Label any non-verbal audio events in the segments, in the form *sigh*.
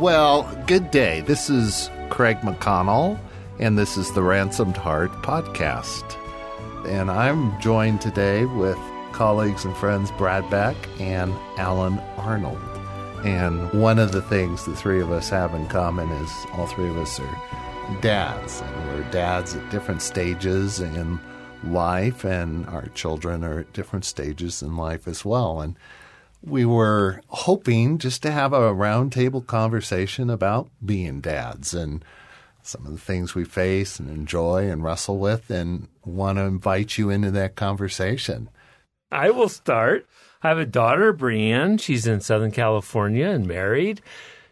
Well, good day. This is Craig McConnell, and this is the Ransomed Heart podcast. And I'm joined today with colleagues and friends Brad Beck and Alan Arnold. And one of the things the three of us have in common is all three of us are dads, and we're dads at different stages in life, and our children are at different stages in life as well. And we were hoping just to have a roundtable conversation about being dads and some of the things we face and enjoy and wrestle with, and want to invite you into that conversation. I will start. I have a daughter, Brienne. She's in Southern California and married.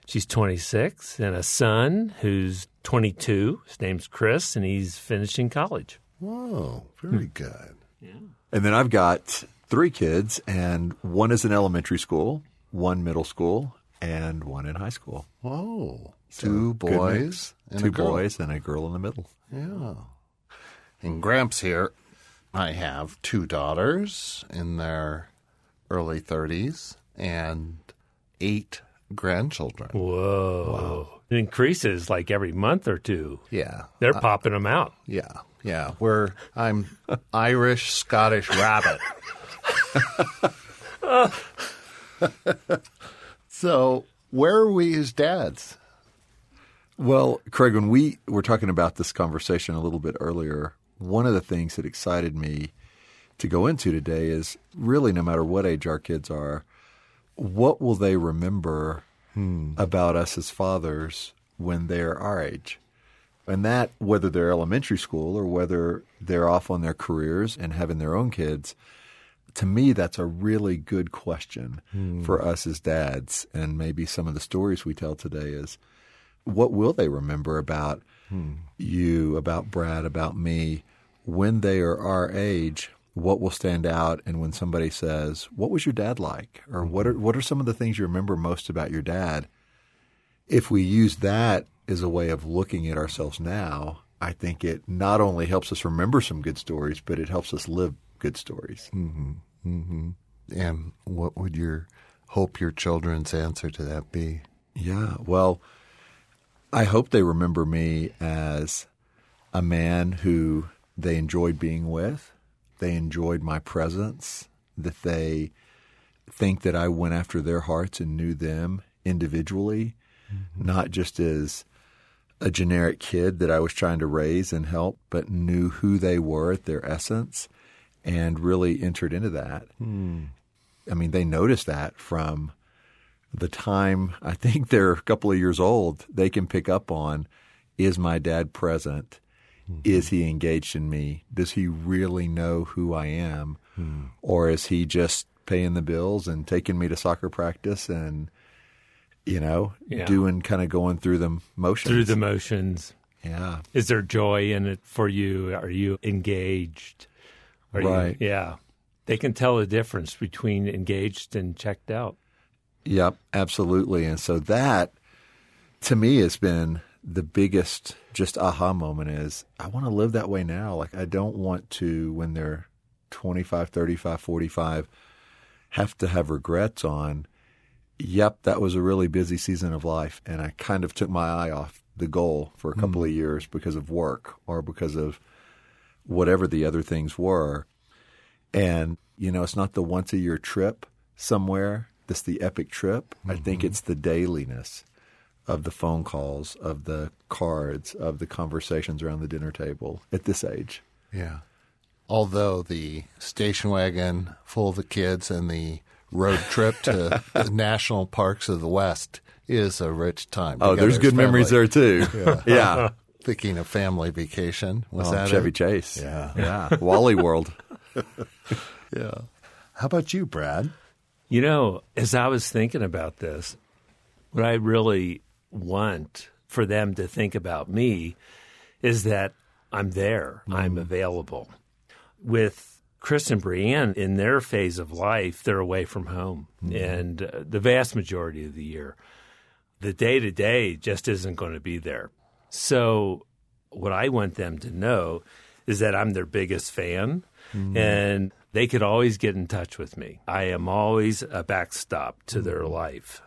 She's 26, and a son who's 22. His name's Chris, and he's finishing college. Whoa, very good. Yeah. And then I've got three kids, and one is in elementary school, one middle school, and one in high school. Whoa, So, two boys and two boys, and a girl in the middle. Yeah. And Gramps here, I have two daughters in their early 30s and eight grandchildren. Whoa. It increases like every month or two. Yeah. They're uh, popping them out. Yeah. Yeah. We're I'm Irish Scottish rabbit. *laughs* *laughs* so where are we as dads? Well, Craig, when we were talking about this conversation a little bit earlier, one of the things that excited me to go into today is really no matter what age our kids are, what will they remember hmm. about us as fathers when they're our age? And that, whether they're elementary school or whether they're off on their careers and having their own kids, to me, that's a really good question hmm. for us as dads. And maybe some of the stories we tell today is what will they remember about hmm. you, about Brad, about me when they are our age? What will stand out? And when somebody says, "What was your dad like?" or "What are what are some of the things you remember most about your dad?" If we use that as a way of looking at ourselves now, I think it not only helps us remember some good stories, but it helps us live good stories. Mm-hmm. Mm-hmm. And what would your hope your children's answer to that be? Yeah. Well, I hope they remember me as a man who they enjoyed being with. They enjoyed my presence, that they think that I went after their hearts and knew them individually, mm-hmm. not just as a generic kid that I was trying to raise and help, but knew who they were at their essence and really entered into that. Hmm. I mean, they noticed that from the time I think they're a couple of years old, they can pick up on is my dad present? Mm-hmm. Is he engaged in me? Does he really know who I am? Hmm. Or is he just paying the bills and taking me to soccer practice and, you know, Yeah. doing kind of going through the motions? Through the motions. yeah. Is there joy in it for you? Are you engaged? Are you- Right. yeah. They can tell the difference between engaged and checked out. Yep, absolutely. And so that to me has been the biggest just aha moment is I want to live that way now. Like I don't want to when they're 25, 35, 45 have to have regrets on yep, that was a really busy season of life and I kind of took my eye off the goal for a couple hmm. of years because of work or because of whatever the other things were. And, you know, it's not the once a year trip somewhere that's the epic trip. I think mm-hmm. it's the dailiness of the phone calls, of the cards, of the conversations around the dinner table at this age. Yeah. Although the station wagon full of the kids and the road trip to *laughs* the national parks of the West is a rich time. Oh, there's good as memories there too. Yeah. *laughs* Thinking of family vacation. Was Oh, that Chevy it? Chase. Yeah. Yeah. *laughs* Wally World. *laughs* Yeah. How about you, Brad? You know, as I was thinking about this, what I really want for them to think about me is that I'm there, I'm available. With Chris and Brienne in their phase of life, they're away from home, and uh, the vast majority of the year, the day to day just isn't going to be there. So, what I want them to know is that I'm their biggest fan, mm-hmm. and they could always get in touch with me. I am always a backstop to mm-hmm. their life.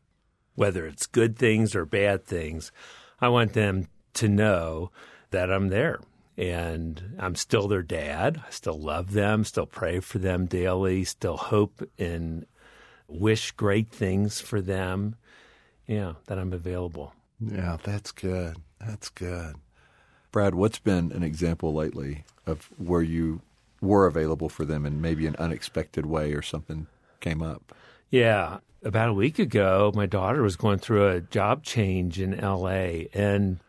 whether it's good things or bad things. I want them to know that I'm there and I'm still their dad. I still love them, still pray for them daily, still hope and wish great things for them. Yeah, that I'm available. Yeah, that's good. That's good. Brad, what's been an example lately of where you were available for them in maybe an unexpected way or something came up? Yeah. About a week ago, my daughter was going through a job change in LA, and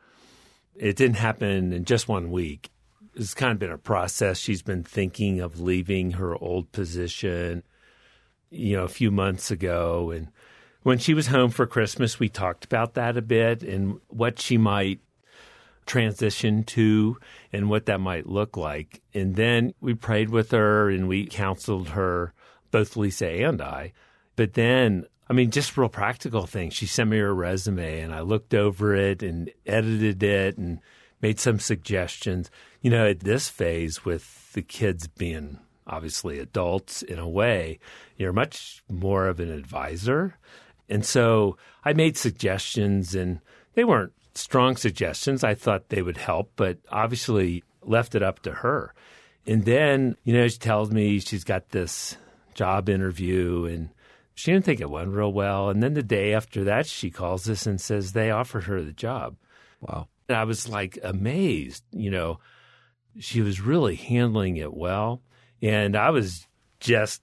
it didn't happen in just one week. It's kind of been a process. She's been thinking of leaving her old position, you know, a few months ago. And when she was home for Christmas, we talked about that a bit and what she might transition to and what that might look like. And then we prayed with her and we counseled her, both Lisa and I. But then, I mean, just real practical things. She sent me her resume and I looked over it and edited it and made some suggestions. You know, at this phase with the kids being obviously adults in a way, you're much more of an advisor. And so I made suggestions and they weren't strong suggestions. I thought they would help, but obviously left it up to her. And then, you know, she tells me she's got this job interview and she didn't think it went real well. And then the day after that, she calls us and says they offered her the job. Wow. And I was like amazed, you know, she was really handling it well. And I was just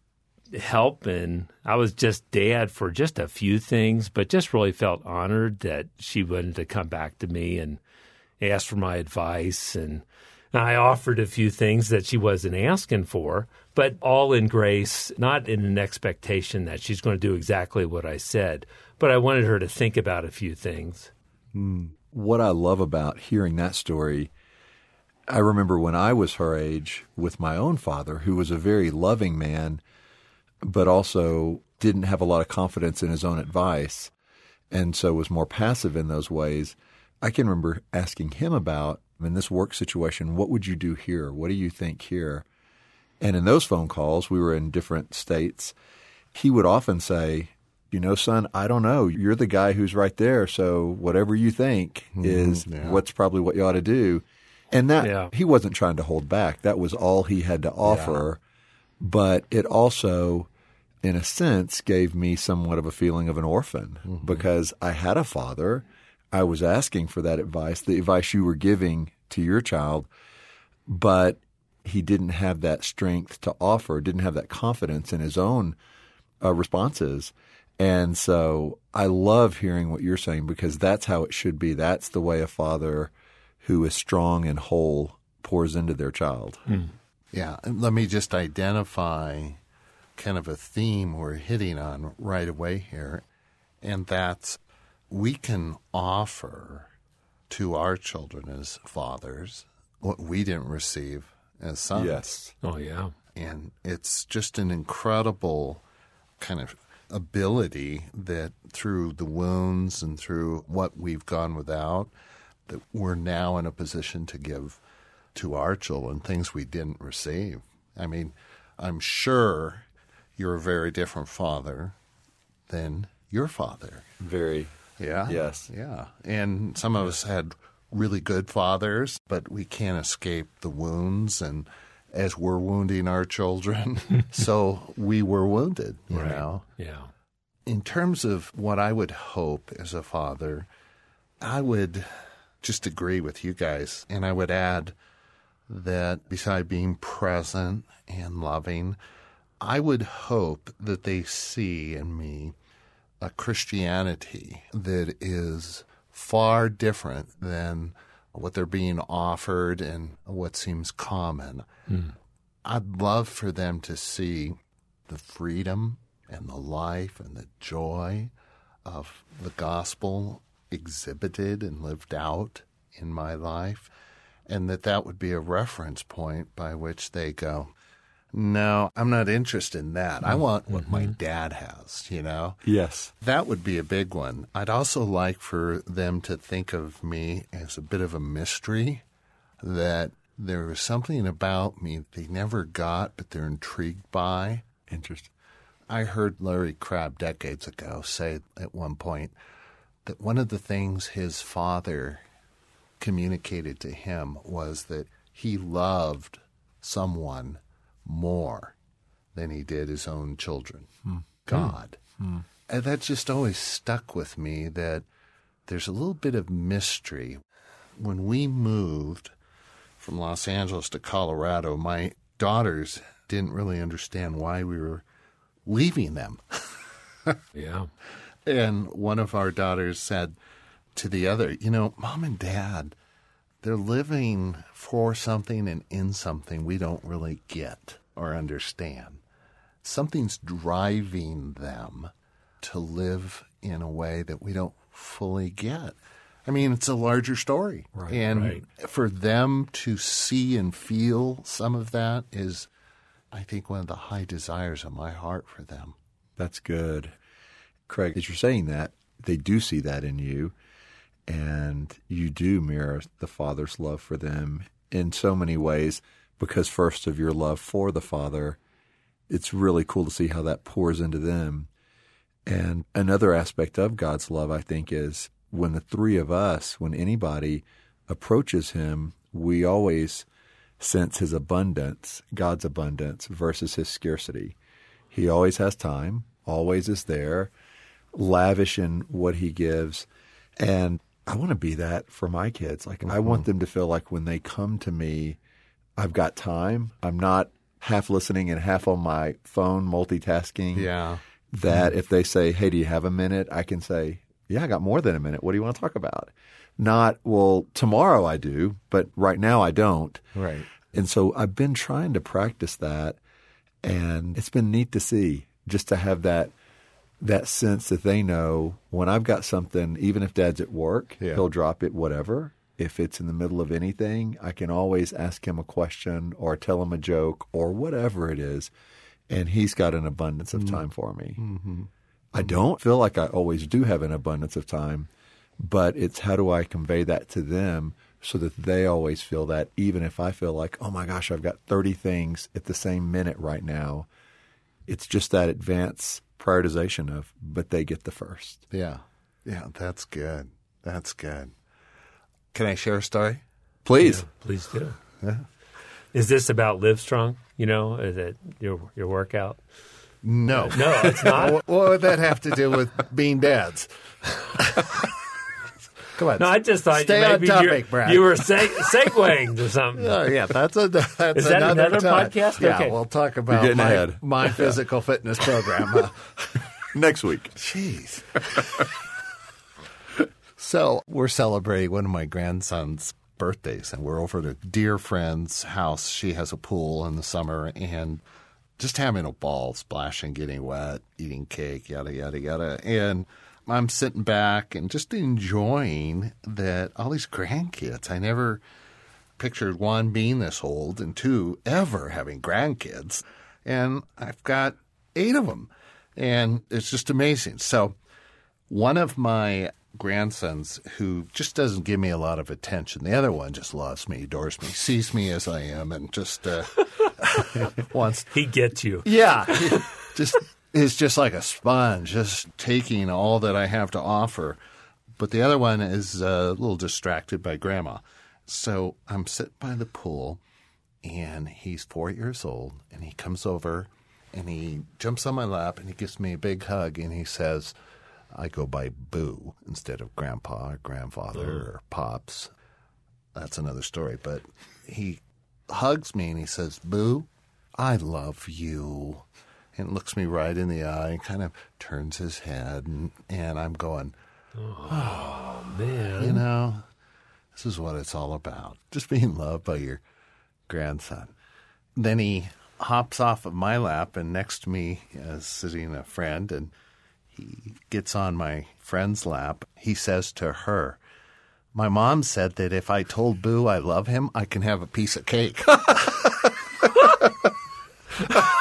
help and I was just dad for just a few things, but just really felt honored that she wanted to come back to me and ask for my advice and I offered a few things that she wasn't asking for, but all in grace, not in an expectation that she's going to do exactly what I said. But I wanted her to think about a few things. Mm. What I love about hearing that story, I remember when I was her age with my own father, who was a very loving man but also didn't have a lot of confidence in his own advice and so was more passive in those ways. I can remember asking him about in this work situation, what would you do here? What do you think here? And in those phone calls, we were in different states. He would often say, You know, son, I don't know. You're the guy who's right there. So whatever you think mm-hmm. is yeah. what's probably what you ought to do. And that yeah. he wasn't trying to hold back. That was all he had to offer. But it also in a sense, gave me somewhat of a feeling of an orphan mm-hmm. because I had a father. I was asking for that advice, the advice you were giving to your child, but he didn't have that strength to offer, didn't have that confidence in his own uh, responses. And so I love hearing what you're saying because that's how it should be. That's the way a father who is strong and whole pours into their child. Mm. Yeah. Let me just identify kind of a theme we're hitting on right away here, and that's we can offer to our children as fathers what we didn't receive as sons. Yes. Oh, yeah. And it's just an incredible kind of ability that through the wounds and through what we've gone without, that we're now in a position to give to our children things we didn't receive. I mean, I'm sure you're a very different father than your father. Very. Yeah. Yes. Yeah. And some of us had really good fathers, but we can't escape the wounds and as we're wounding our children, *laughs* so we were wounded, you right. know. Yeah. In terms of what I would hope as a father, I would just agree with you guys and I would add that beside being present and loving, I would hope that they see in me a Christianity that is far different than what they're being offered and what seems common. Mm. I'd love for them to see the freedom and the life and the joy of the gospel exhibited and lived out in my life, and that that would be a reference point by which they go, no, I'm not interested in that. I want what mm-hmm. my dad has, you know? Yes. That would be a big one. I'd also like for them to think of me as a bit of a mystery that there was something about me they never got, but they're intrigued by. Interesting. I heard Larry Crabb decades ago say at one point that one of the things his father communicated to him was that he loved someone more than he did his own children. Hmm. God. Hmm. Hmm. And that just always stuck with me that there's a little bit of mystery. When we moved from Los Angeles to Colorado, my daughters didn't really understand why we were leaving them. *laughs* Yeah. And one of our daughters said to the other, You know, mom and dad, they're living for something and in something we don't really get or understand. Something's driving them to live in a way that we don't fully get. I mean, it's a larger story. Right, and right. for them to see and feel some of that is, I think, one of the high desires of my heart for them. That's good. Craig, as you're saying that, they do see that in you, and you do mirror the Father's love for them in so many ways because, first, of your love for the Father, it's really cool to see how that pours into them. And another aspect of God's love, I think, is when the three of us, when anybody approaches Him, we always sense His abundance, God's abundance, versus His scarcity. He always has time, always is there, lavish in what He gives. And I want to be that for my kids. Like, I want mm-hmm. them to feel like when they come to me, I've got time. I'm not half listening and half on my phone multitasking Yeah. that mm-hmm. if they say, Hey, do you have a minute? I can say, Yeah, I got more than a minute. What do you want to talk about? Not, well, tomorrow I do, but right now I don't. Right. And so I've been trying to practice that and it's been neat to see just to have that that sense that they know when I've got something, even if dad's at work, Yeah. he'll drop it, whatever. If it's in the middle of anything, I can always ask him a question or tell him a joke or whatever it is. And he's got an abundance of time for me. Mm-hmm. I don't feel like I always do have an abundance of time, but it's how do I convey that to them so that they always feel that, even if I feel like, oh my gosh, I've got 30 things at the same minute right now. It's just that advanced prioritization of, but they get the first. Yeah. Yeah, that's good. That's good. Can I share a story? Please. Please do. Is this about Live Strong? You know, is it your your workout? No. No, it's not. what, *laughs* what would that have to do with being dads? *laughs* Come on. No, I just thought Stay maybe on you- topic, Brad. you were seg- segueing to something. Oh, yeah, that's a that's Is that another, another time. podcast? Yeah, Okay. we'll talk about getting my, ahead. my physical fitness program. Uh, *laughs* Next week. Jeez. so we're celebrating one of my grandson's birthdays, and we're over at a dear friend's house. She has a pool in the summer, and just having a ball, splashing, getting wet, eating cake, yada yada yada. And I'm sitting back and just enjoying that all these grandkids. I never pictured one being this old and two ever having grandkids. And I've got eight of them. And it's just amazing. So, one of my grandsons who just doesn't give me a lot of attention, the other one just loves me, adores me, sees me as I am, and just uh, *laughs* wants He gets you. yeah, *laughs* just is just like a sponge, just taking all that I have to offer. But the other one is a little distracted by grandma. So I'm sitting by the pool, and he's four years old, and he comes over, and he jumps on my lap, and he gives me a big hug, and he says, "I go by Boo instead of Grandpa or Grandfather or Pops." That's another story, but he hugs me and he says, Boo, I love you. And looks me right in the eye and kind of turns his head. And, and I'm going, Oh Man. you know, this is what it's all about. Just being loved by your grandson. Then he hops off of my lap, and next to me is sitting a friend, and he gets on my friend's lap. He says to her, My mom said that if I told Boo I love him, I can have a piece of cake. *laughs* *laughs*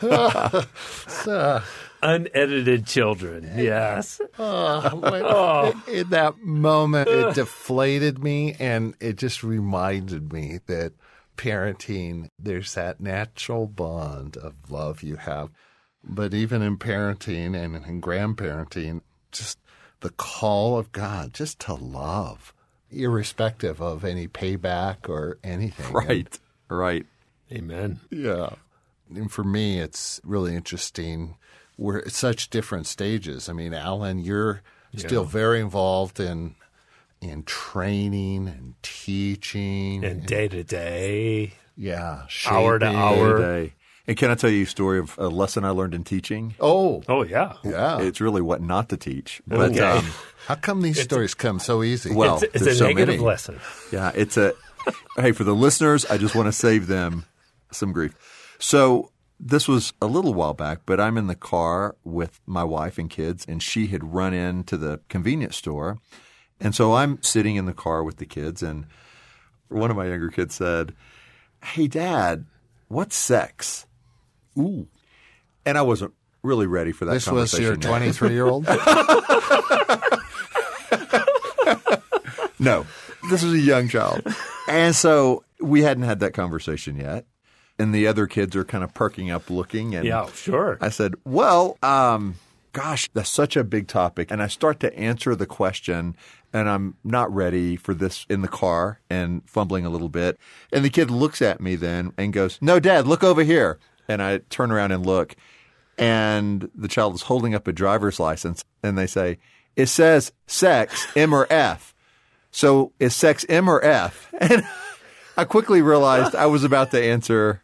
*laughs* Unedited children. Yes. Oh, *laughs* oh. in that moment, it deflated me, and it just reminded me that parenting, there's that natural bond of love you have. But even in parenting and in grandparenting, just the call of God just to love, irrespective of any payback or anything. Right. Right. Amen. Yeah. And for me, it's really interesting. We're at such different stages. I mean, Alan, you're still very involved in in training and teaching And day to day, yeah, Hour to hour. Day. And can I tell you a story of a lesson I learned in teaching? Oh, oh yeah, yeah. It's really what not to teach. But Okay. um, How come these stories come so easy? Well, it's, it's there's a so negative many. lesson. Yeah, it's a hey for the listeners. I just want to save them some grief. So this was a little while back, but I'm in the car with my wife and kids, and she had run into the convenience store, and so I'm sitting in the car with the kids, and one of my younger kids said, "Hey, Dad, what's sex?" Ooh, and I wasn't really ready for that. this was conversation your yet. 23 year old? *laughs* No, this was a young child. And so we hadn't had that conversation yet. And the other kids are kind of perking up looking. And Yeah, sure. I said, Well, um, gosh, that's such a big topic. And I start to answer the question, and I'm not ready for this in the car and fumbling a little bit. And the kid looks at me then and goes, No, Dad, look over here. And I turn around and look, and the child is holding up a driver's license, and they say, It says sex, M or F. So is sex M or F? *laughs* And I quickly realized I was about to answer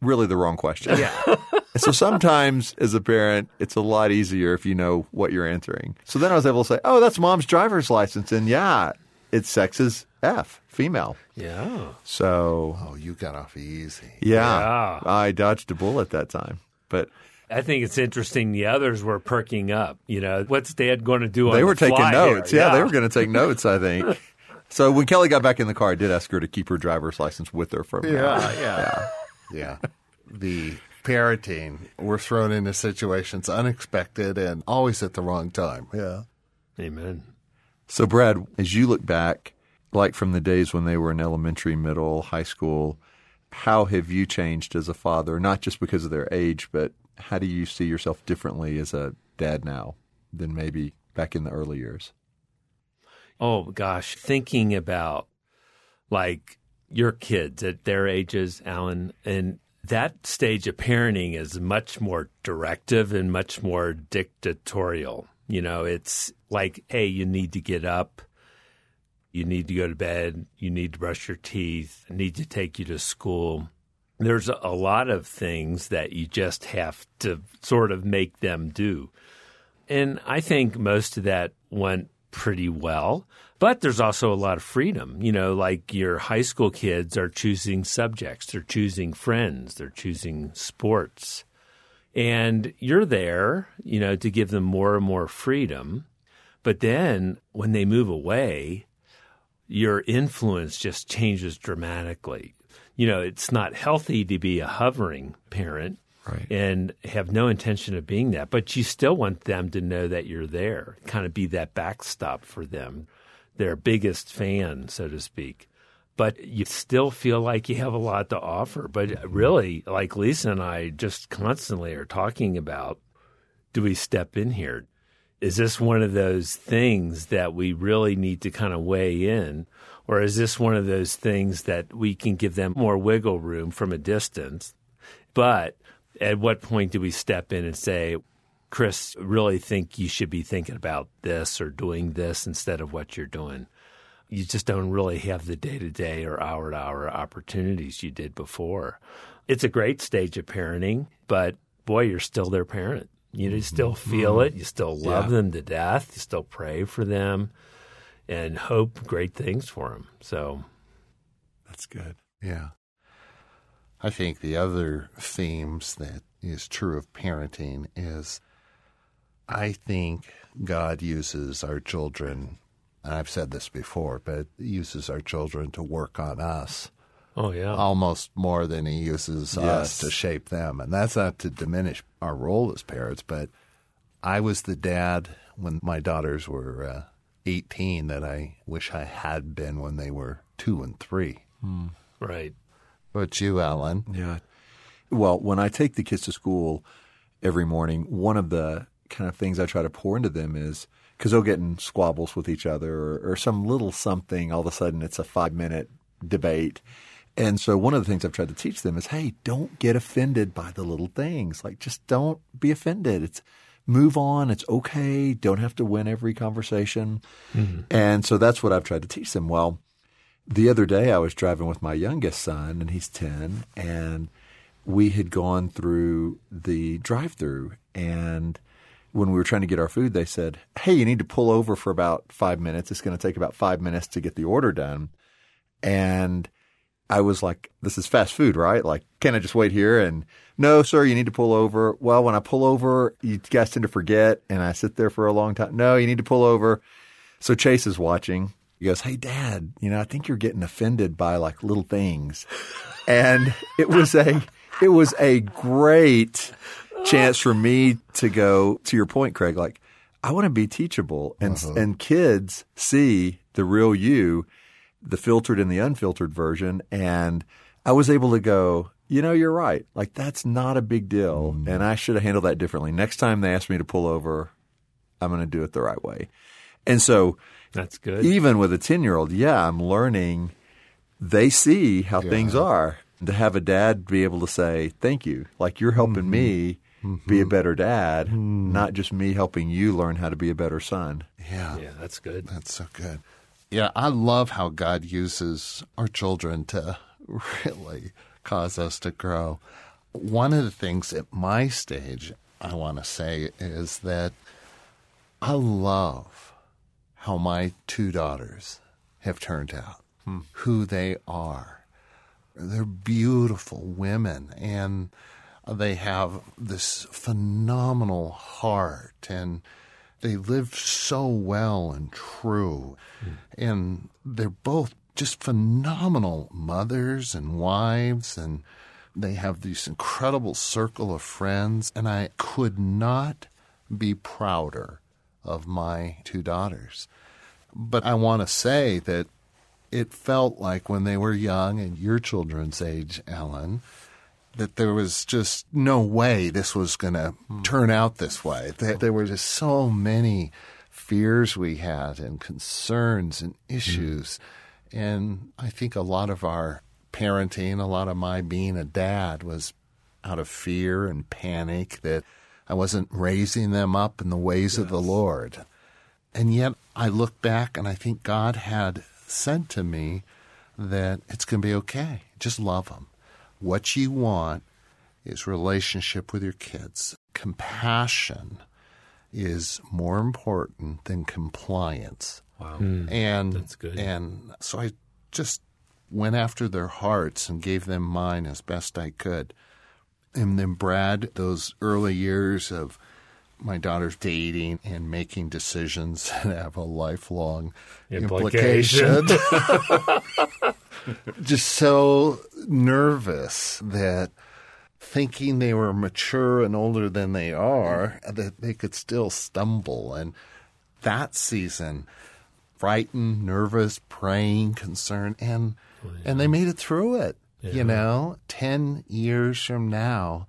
really the wrong question. yeah, *laughs* so sometimes as a parent, it's a lot easier if you know what you're answering. So then I was able to say, oh, that's mom's driver's license. And yeah, its sex is F, female. yeah. So Oh, you got off easy. yeah, Yeah. I dodged a bullet that time. But I think it's interesting. The others were perking up. You know, what's Dad going to do? on they the were taking fly here? notes. Yeah, they were going to take notes, I think. *laughs* So when Kelly got back in the car, I did ask her to keep her driver's license with her from now on. yeah. Yeah. The parenting, we're thrown into situations unexpected and always at the wrong time. Yeah. Amen. So, Brad, as you look back, like from the days when they were in elementary, middle, high school, how have you changed as a father, not just because of their age, but how do you see yourself differently as a dad now than maybe back in the early years? Oh gosh, thinking about like your kids at their ages, Alan, and that stage of parenting is much more directive and much more dictatorial. You know, it's like, hey, you need to get up, you need to go to bed, you need to brush your teeth, I need to take you to school. There's a lot of things that you just have to sort of make them do. And I think most of that went pretty well. But there's also a lot of freedom. You know, like your high school kids are choosing subjects, they're choosing friends, they're choosing sports. And you're there, you know, to give them more and more freedom. But then when they move away, your influence just changes dramatically. You know, it's not healthy to be a hovering parent Right. and have no intention of being that, but you still want them to know that you're there, kind of be that backstop for them, their biggest fan, so to speak. But you still feel like you have a lot to offer. But really, like Lisa and I just constantly are talking about do we step in here? Is this one of those things that we really need to kind of weigh in? Or is this one of those things that we can give them more wiggle room from a distance? But at what point do we step in and say, Chris, really think you should be thinking about this or doing this instead of what you're doing? You just don't really have the day to day or hour to hour opportunities you did before. It's a great stage of parenting, but boy, you're still their parent. You still mm-hmm. feel it. You still mm-hmm. love Yeah. them to death. You still pray for them and hope great things for them. So, That's good. Yeah. I think the other themes that is true of parenting is I think God uses our children, and I've said this before, but uses our children to work on us oh, yeah. almost more than he uses us to shape them. And that's not to diminish our role as parents, but I was the dad when my daughters were uh, 18 that I wish I had been when they were two and three. Right. about you, Alan? Yeah. Well, when I take the kids to school every morning, one of the kind of things I try to pour into them is because they'll get in squabbles with each other or, or some little something. All of a sudden, it's a five minute debate. And so, one of the things I've tried to teach them is hey, don't get offended by the little things. Like, just don't be offended. It's move on. It's okay. Don't have to win every conversation. Mm-hmm. And so, that's what I've tried to teach them. Well, the other day I was driving with my youngest son, and he's 10, and we had gone through the drive through. And when we were trying to get our food, they said, Hey, you need to pull over for about five minutes. It's going to take about five minutes to get the order done. And I was like, This is fast food, right? Like, can I just wait here? And no, sir, you need to pull over. Well, when I pull over, you guys tend to forget. And I sit there for a long time. No, you need to pull over. So Chase is watching. He goes, Hey, dad, you know, I think you're getting offended by like little things. and it was a, it was a great chance for me to go to your point, Craig. Like, I want to be teachable, and uh-huh. and kids see the real you, the filtered and the unfiltered version, and I was able to go. You know, you're right. Like that's not a big deal, mm. and I should have handled that differently. Next time they ask me to pull over, I'm going to do it the right way. And so that's good. Even with a 10 year old, yeah, I'm learning. They see how yeah. things are. To have a dad be able to say, thank you, like you're helping mm-hmm. me mm-hmm. be a better dad, mm. not just me helping you learn how to be a better son. Yeah. Yeah, that's good. That's so good. Yeah, I love how God uses our children to *laughs* really cause us to grow. One of the things at my stage I want to say is that I love how my two daughters have turned out, hmm. who they are. They're beautiful women and they have this phenomenal heart and they live so well and true. Mm. And they're both just phenomenal mothers and wives and they have this incredible circle of friends and I could not be prouder of my two daughters. But I want to say that it felt like when they were young and your children's age, Alan, that there was just no way this was going to turn out this way. That there were just so many fears we had and concerns and issues. Mm. And I think a lot of our parenting, a lot of my being a dad was out of fear and panic that I wasn't raising them up in the ways yes. of the Lord. And yet I look back and I think God had said to me that it's going to be okay. Just love them what you want is relationship with your kids. Compassion is more important than compliance. Wow. Mm, and that's good. And so I just went after their hearts and gave them mine as best I could. And then Brad, those early years of my daughter's dating and making decisions *laughs* that have a lifelong implication. implication. *laughs* just so nervous that thinking they were mature and older than they are, that they could still stumble. And that season, frightened, nervous, praying, concerned, and oh, yeah. and they made it through it. Yeah. You know, ten years from now,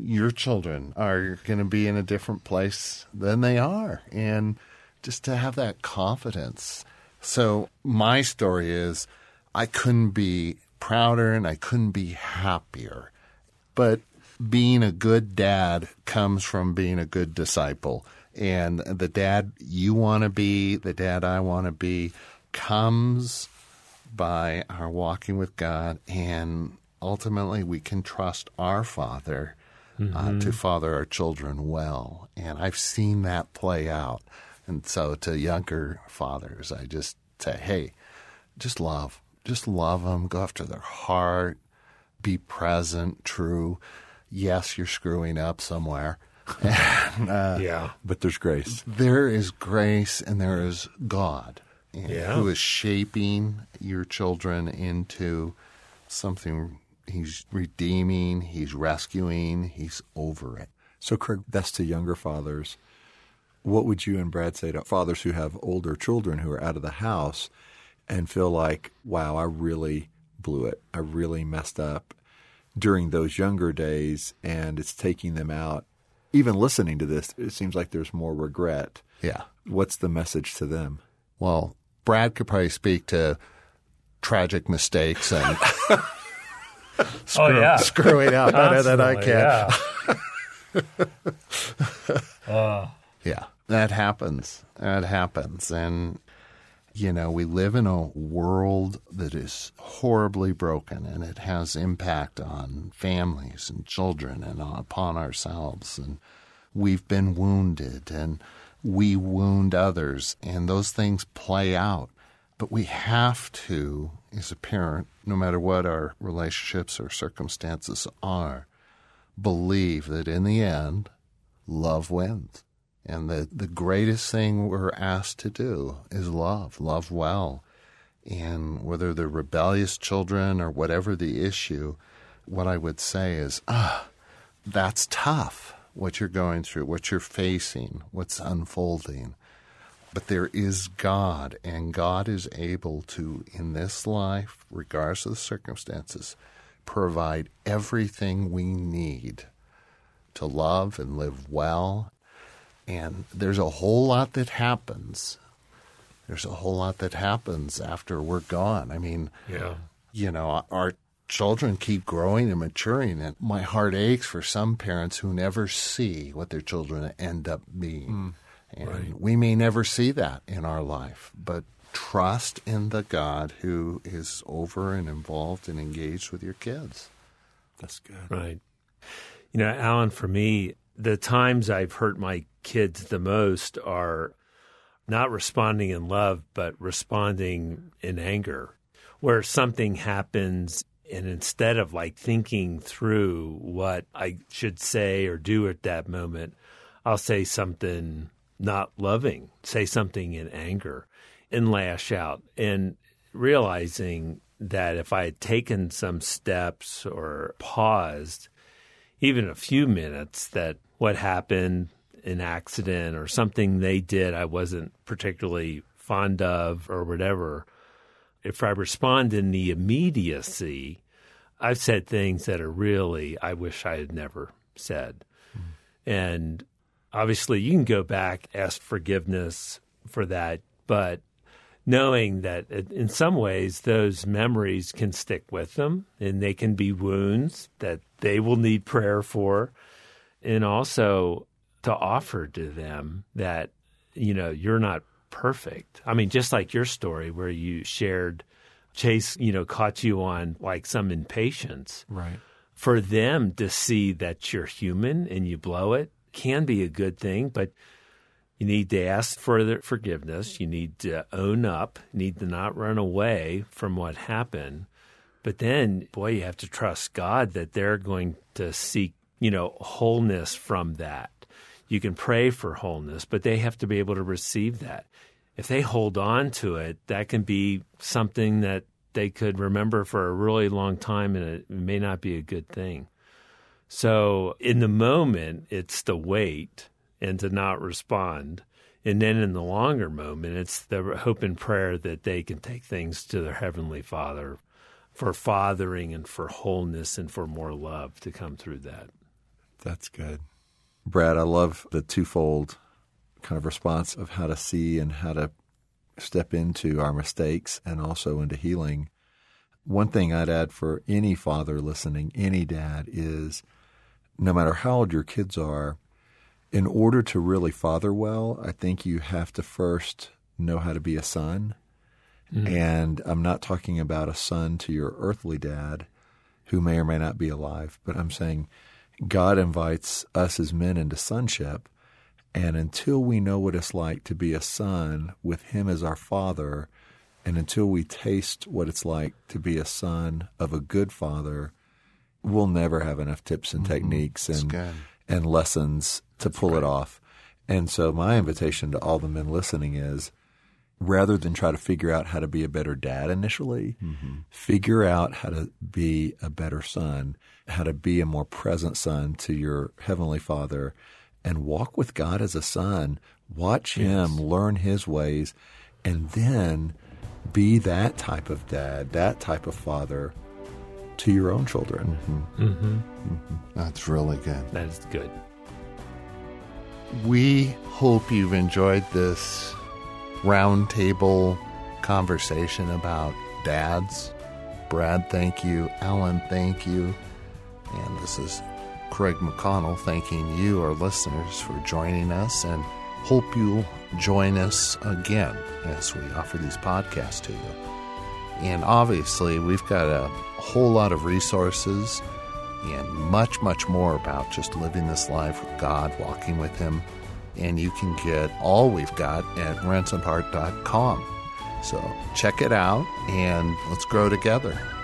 your children are going to be in a different place than they are, and just to have that confidence. So my story is I couldn't be prouder and I couldn't be happier. But being a good dad comes from being a good disciple. And the dad you want to be, the dad I want to be, comes by our walking with God. And ultimately, we can trust our Father mm-hmm. uh, to father our children well. And I've seen that play out. And so to younger fathers, I just say, hey, just love just love them, go after their heart, be present, true. Yes, you're screwing up somewhere. *laughs* and, uh, yeah. But there's grace. There is grace and there is God yeah. who is shaping your children into something he's redeeming, he's rescuing, he's over it. So, Craig, that's to younger fathers. What would you and Brad say to fathers who have older children who are out of the house and feel like, wow, I really blew it. I really messed up during those younger days, and it's taking them out. Even listening to this, it seems like there's more regret. Yeah. What's the message to them? Well, Brad could probably speak to tragic mistakes and *laughs* screw, Oh, yeah. screwing out better than I can. Yeah. *laughs* Uh. Yeah, that happens. That happens. And, you know, we live in a world that is horribly broken and it has impact on families and children and upon ourselves. And we've been wounded and we wound others, and those things play out. But we have to, as apparent, no matter what our relationships or circumstances are, believe that in the end, love wins. And that the greatest thing we're asked to do is love, love well. And whether they're rebellious children or whatever the issue, what I would say is, ah, that's tough, what you're going through, what you're facing, what's unfolding. But there is God, and God is able to, in this life, regardless of the circumstances, provide everything we need to love and live well. And there's a whole lot that happens. There's a whole lot that happens after we're gone. I mean, Yeah. you know, our children keep growing and maturing, and my heart aches for some parents who never see what their children end up being. Hmm. And we may never see that in our life, but trust in the God who is over and involved and engaged with your kids. That's good. Right. You know, Alan, for me, the times I've hurt my kids the most are not responding in love, but responding in anger, where something happens. And instead of like thinking through what I should say or do at that moment, I'll say something not loving, say something in anger and lash out. And realizing that if I had taken some steps or paused, even a few minutes, that what happened, an accident or something they did I wasn't particularly fond of or whatever, if I respond in the immediacy, I've said things that are really, I wish I had never said. Hmm. And obviously, you can go back, ask forgiveness for that, but knowing that uh, in some ways those memories can stick with them and they can be wounds that they will need prayer for. And also to offer to them that, you know, you're not perfect. I mean, just like your story where you shared Chase, you know, caught you on like some impatience. Right. For them to see that you're human and you blow it can be a good thing, but you need to ask for forgiveness. You need to own up. Need to not run away from what happened. But then, boy, you have to trust God that they're going to seek, you know, wholeness from that. You can pray for wholeness, but they have to be able to receive that. If they hold on to it, that can be something that they could remember for a really long time, and it may not be a good thing. So, in the moment, it's the wait and to not respond. And then in the longer moment, it's the hope and prayer that they can take things to their Heavenly Father for fathering and for wholeness and for more love to come through that. That's good. Brad, I love the twofold kind of response of how to see and how to step into our mistakes and also into healing. One thing I'd add for any father listening, any dad, is no matter how old your kids are, in order to really father well, I think you have to first know how to be a son. Mm. And I'm not talking about a son to your earthly dad who may or may not be alive, but I'm saying God invites us as men into sonship. And until we know what it's like to be a son with Him as our father, and until we taste what it's like to be a son of a good father, we'll never have enough tips and techniques and and lessons to pull it off. And so my invitation to all the men listening is rather than try to figure out how to be a better dad initially, figure out how to be a better son, how to be a more present son to your heavenly father and walk with God as a son. Watch him, learn his ways, and then be that type of dad, that type of father to your own children. Mm-hmm. That's really good. That is good. We hope you've enjoyed this roundtable conversation about dads. Brad, thank you. Alan, thank you. And this is Craig McConnell thanking you, our listeners, for joining us and hope you'll join us again as we offer these podcasts to you. And obviously, we've got a whole lot of resources and much, much more about just living this life with God, walking with Him. And you can get all we've got at ransomedheart.com. So check it out and let's grow together.